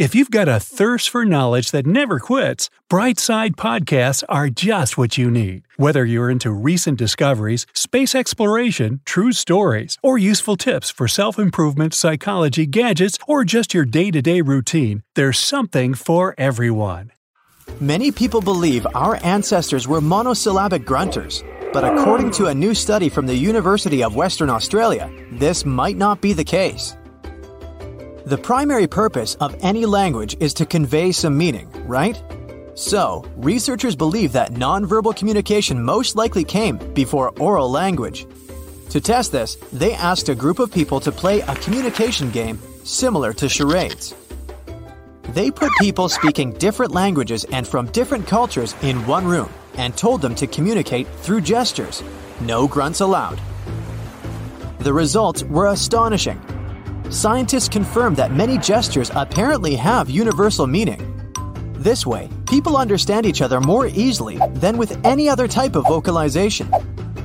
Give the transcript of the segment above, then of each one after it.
If you've got a thirst for knowledge that never quits, Brightside Podcasts are just what you need. Whether you're into recent discoveries, space exploration, true stories, or useful tips for self improvement, psychology, gadgets, or just your day to day routine, there's something for everyone. Many people believe our ancestors were monosyllabic grunters, but according to a new study from the University of Western Australia, this might not be the case. The primary purpose of any language is to convey some meaning, right? So, researchers believe that nonverbal communication most likely came before oral language. To test this, they asked a group of people to play a communication game similar to charades. They put people speaking different languages and from different cultures in one room and told them to communicate through gestures. No grunts allowed. The results were astonishing. Scientists confirm that many gestures apparently have universal meaning. This way, people understand each other more easily than with any other type of vocalization.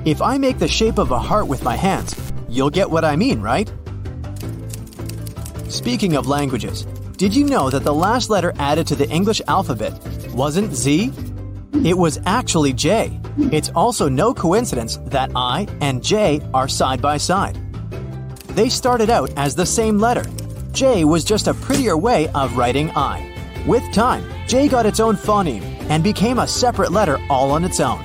If I make the shape of a heart with my hands, you'll get what I mean, right? Speaking of languages, did you know that the last letter added to the English alphabet wasn't Z? It was actually J. It's also no coincidence that I and J are side by side. They started out as the same letter. J was just a prettier way of writing I. With time, J got its own phoneme and became a separate letter all on its own.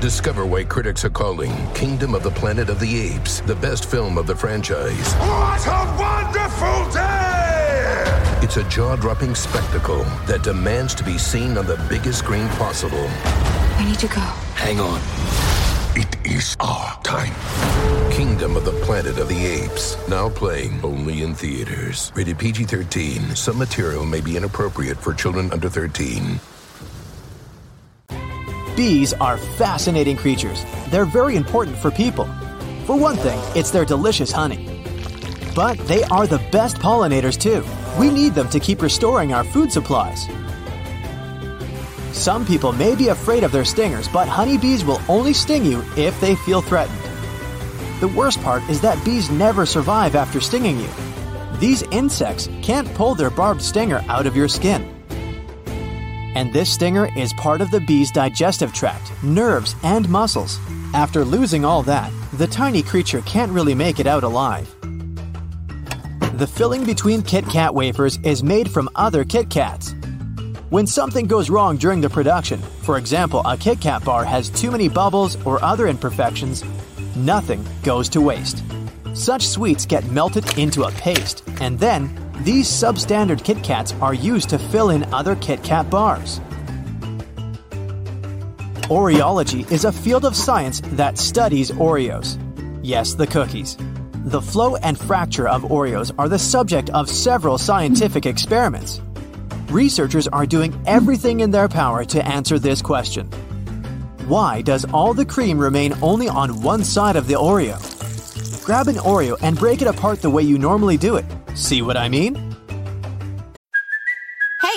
Discover why critics are calling Kingdom of the Planet of the Apes the best film of the franchise. What a wonderful day! It's a jaw dropping spectacle that demands to be seen on the biggest screen possible. I need to go. Hang on. It is our time. Kingdom of the Planet of the Apes. Now playing only in theaters. Rated PG 13. Some material may be inappropriate for children under 13. Bees are fascinating creatures. They're very important for people. For one thing, it's their delicious honey. But they are the best pollinators too. We need them to keep restoring our food supplies. Some people may be afraid of their stingers, but honeybees will only sting you if they feel threatened. The worst part is that bees never survive after stinging you. These insects can't pull their barbed stinger out of your skin. And this stinger is part of the bee's digestive tract, nerves, and muscles. After losing all that, the tiny creature can't really make it out alive. The filling between Kit Kat wafers is made from other Kit Kats. When something goes wrong during the production, for example, a Kit Kat bar has too many bubbles or other imperfections, nothing goes to waste. Such sweets get melted into a paste, and then these substandard Kit Kats are used to fill in other Kit Kat bars. Oreology is a field of science that studies Oreos. Yes, the cookies. The flow and fracture of Oreos are the subject of several scientific experiments. Researchers are doing everything in their power to answer this question. Why does all the cream remain only on one side of the Oreo? Grab an Oreo and break it apart the way you normally do it. See what I mean?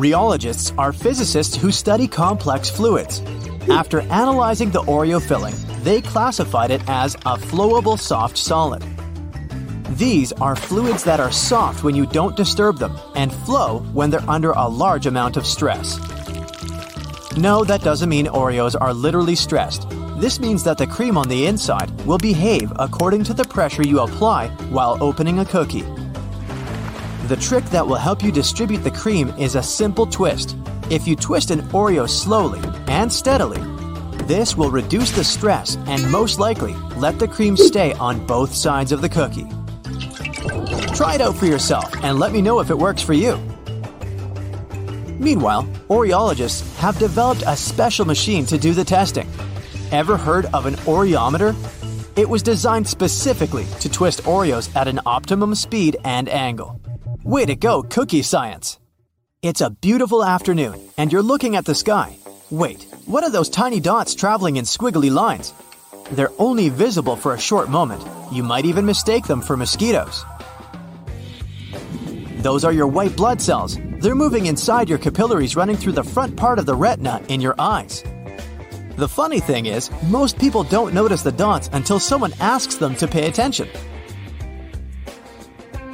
Rheologists are physicists who study complex fluids. After analyzing the Oreo filling, they classified it as a flowable soft solid. These are fluids that are soft when you don't disturb them and flow when they're under a large amount of stress. No, that doesn't mean Oreos are literally stressed. This means that the cream on the inside will behave according to the pressure you apply while opening a cookie. The trick that will help you distribute the cream is a simple twist. If you twist an Oreo slowly and steadily, this will reduce the stress and most likely let the cream stay on both sides of the cookie. Try it out for yourself and let me know if it works for you. Meanwhile, Oreologists have developed a special machine to do the testing. Ever heard of an Oreometer? It was designed specifically to twist Oreos at an optimum speed and angle. Way to go, cookie science! It's a beautiful afternoon, and you're looking at the sky. Wait, what are those tiny dots traveling in squiggly lines? They're only visible for a short moment. You might even mistake them for mosquitoes. Those are your white blood cells. They're moving inside your capillaries running through the front part of the retina in your eyes. The funny thing is, most people don't notice the dots until someone asks them to pay attention.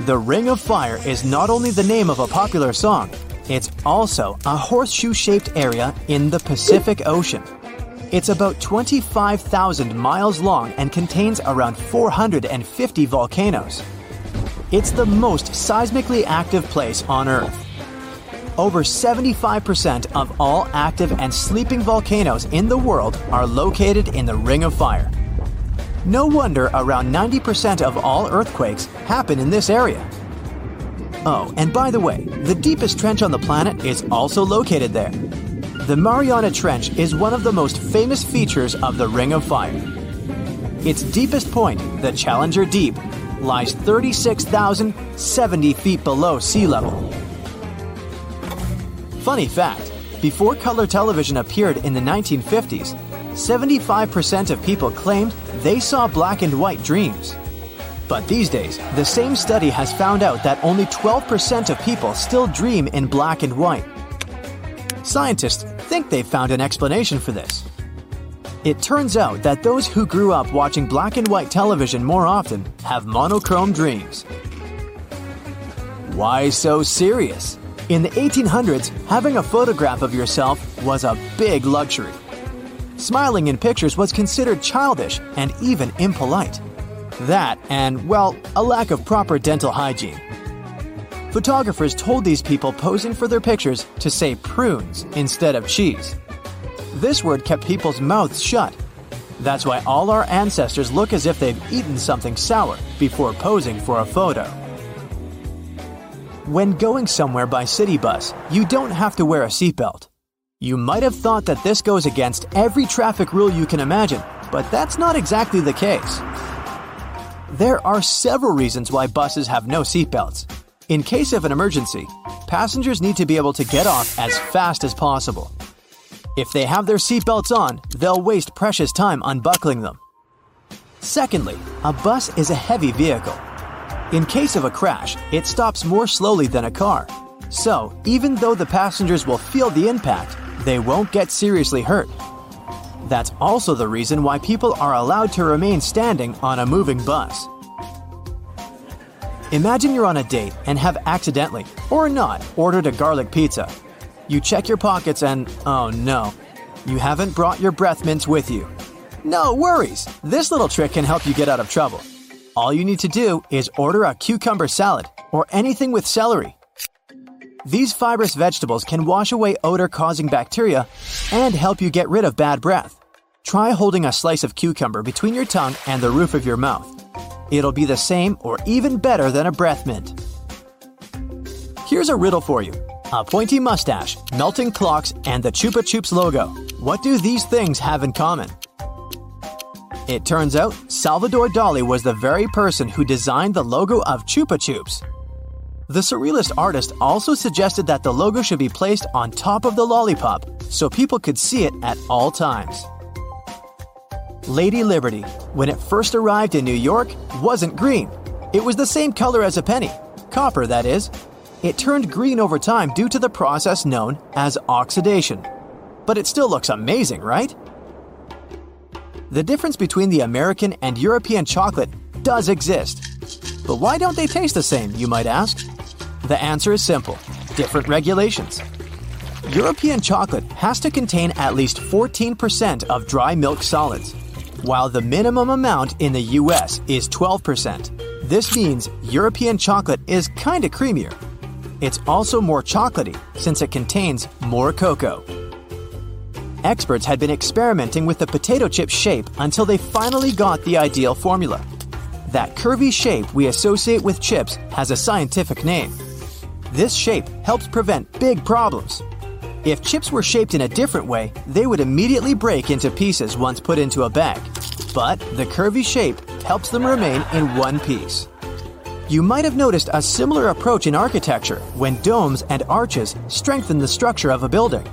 The Ring of Fire is not only the name of a popular song, it's also a horseshoe shaped area in the Pacific Ocean. It's about 25,000 miles long and contains around 450 volcanoes. It's the most seismically active place on Earth. Over 75% of all active and sleeping volcanoes in the world are located in the Ring of Fire. No wonder around 90% of all earthquakes happen in this area. Oh, and by the way, the deepest trench on the planet is also located there. The Mariana Trench is one of the most famous features of the Ring of Fire. Its deepest point, the Challenger Deep, lies 36,070 feet below sea level. Funny fact before color television appeared in the 1950s, 75% of people claimed they saw black and white dreams. But these days, the same study has found out that only 12% of people still dream in black and white. Scientists think they've found an explanation for this. It turns out that those who grew up watching black and white television more often have monochrome dreams. Why so serious? In the 1800s, having a photograph of yourself was a big luxury. Smiling in pictures was considered childish and even impolite. That, and, well, a lack of proper dental hygiene. Photographers told these people posing for their pictures to say prunes instead of cheese. This word kept people's mouths shut. That's why all our ancestors look as if they've eaten something sour before posing for a photo. When going somewhere by city bus, you don't have to wear a seatbelt. You might have thought that this goes against every traffic rule you can imagine, but that's not exactly the case. There are several reasons why buses have no seatbelts. In case of an emergency, passengers need to be able to get off as fast as possible. If they have their seatbelts on, they'll waste precious time unbuckling them. Secondly, a bus is a heavy vehicle. In case of a crash, it stops more slowly than a car. So, even though the passengers will feel the impact, they won't get seriously hurt. That's also the reason why people are allowed to remain standing on a moving bus. Imagine you're on a date and have accidentally, or not, ordered a garlic pizza. You check your pockets and, oh no, you haven't brought your breath mints with you. No worries, this little trick can help you get out of trouble. All you need to do is order a cucumber salad or anything with celery. These fibrous vegetables can wash away odor causing bacteria and help you get rid of bad breath. Try holding a slice of cucumber between your tongue and the roof of your mouth. It'll be the same or even better than a breath mint. Here's a riddle for you a pointy mustache, melting clocks, and the Chupa Chups logo. What do these things have in common? It turns out Salvador Dali was the very person who designed the logo of Chupa Chups. The surrealist artist also suggested that the logo should be placed on top of the lollipop so people could see it at all times. Lady Liberty, when it first arrived in New York, wasn't green. It was the same color as a penny, copper, that is. It turned green over time due to the process known as oxidation. But it still looks amazing, right? The difference between the American and European chocolate does exist. But why don't they taste the same, you might ask? The answer is simple different regulations. European chocolate has to contain at least 14% of dry milk solids, while the minimum amount in the US is 12%. This means European chocolate is kinda creamier. It's also more chocolatey since it contains more cocoa. Experts had been experimenting with the potato chip shape until they finally got the ideal formula. That curvy shape we associate with chips has a scientific name. This shape helps prevent big problems. If chips were shaped in a different way, they would immediately break into pieces once put into a bag. But the curvy shape helps them remain in one piece. You might have noticed a similar approach in architecture when domes and arches strengthen the structure of a building.